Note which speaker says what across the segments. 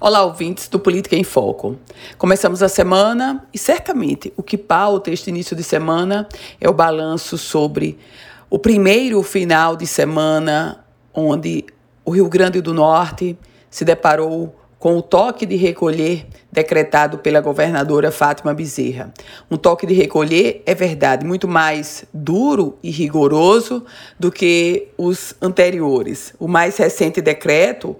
Speaker 1: Olá, ouvintes do Política em Foco. Começamos a semana e certamente o que pauta este início de semana é o balanço sobre o primeiro final de semana onde o Rio Grande do Norte se deparou com o toque de recolher decretado pela governadora Fátima Bezerra. Um toque de recolher, é verdade, muito mais duro e rigoroso do que os anteriores. O mais recente decreto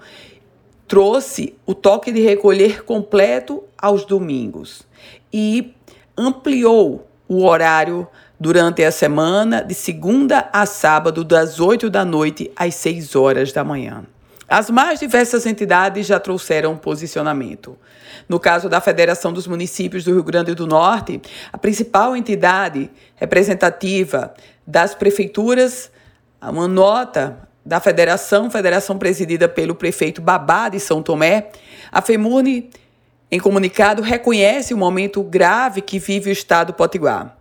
Speaker 1: trouxe o toque de recolher completo aos domingos e ampliou o horário durante a semana, de segunda a sábado, das 8 da noite às 6 horas da manhã. As mais diversas entidades já trouxeram posicionamento. No caso da Federação dos Municípios do Rio Grande do Norte, a principal entidade representativa das prefeituras, uma nota da federação, federação presidida pelo prefeito Babá de São Tomé, a FEMURNE, em comunicado, reconhece o momento grave que vive o estado potiguar.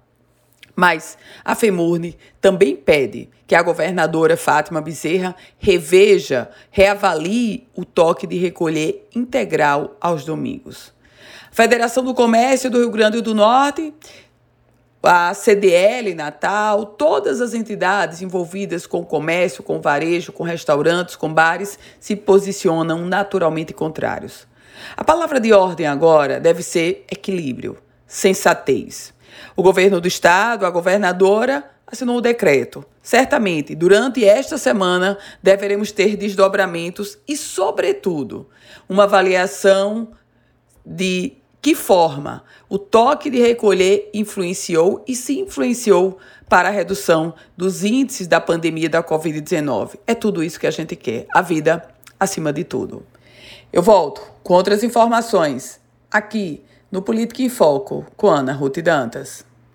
Speaker 1: Mas a FEMURNE também pede que a governadora Fátima Bezerra reveja, reavalie o toque de recolher integral aos domingos. A Federação do Comércio do Rio Grande do Norte a CDL Natal, todas as entidades envolvidas com comércio, com varejo, com restaurantes, com bares, se posicionam naturalmente contrários. A palavra de ordem agora deve ser equilíbrio, sensatez. O governo do estado, a governadora, assinou o decreto. Certamente, durante esta semana, deveremos ter desdobramentos e, sobretudo, uma avaliação de que forma o toque de recolher influenciou e se influenciou para a redução dos índices da pandemia da Covid-19. É tudo isso que a gente quer, a vida acima de tudo. Eu volto com outras informações aqui no Política em Foco com Ana Ruth Dantas.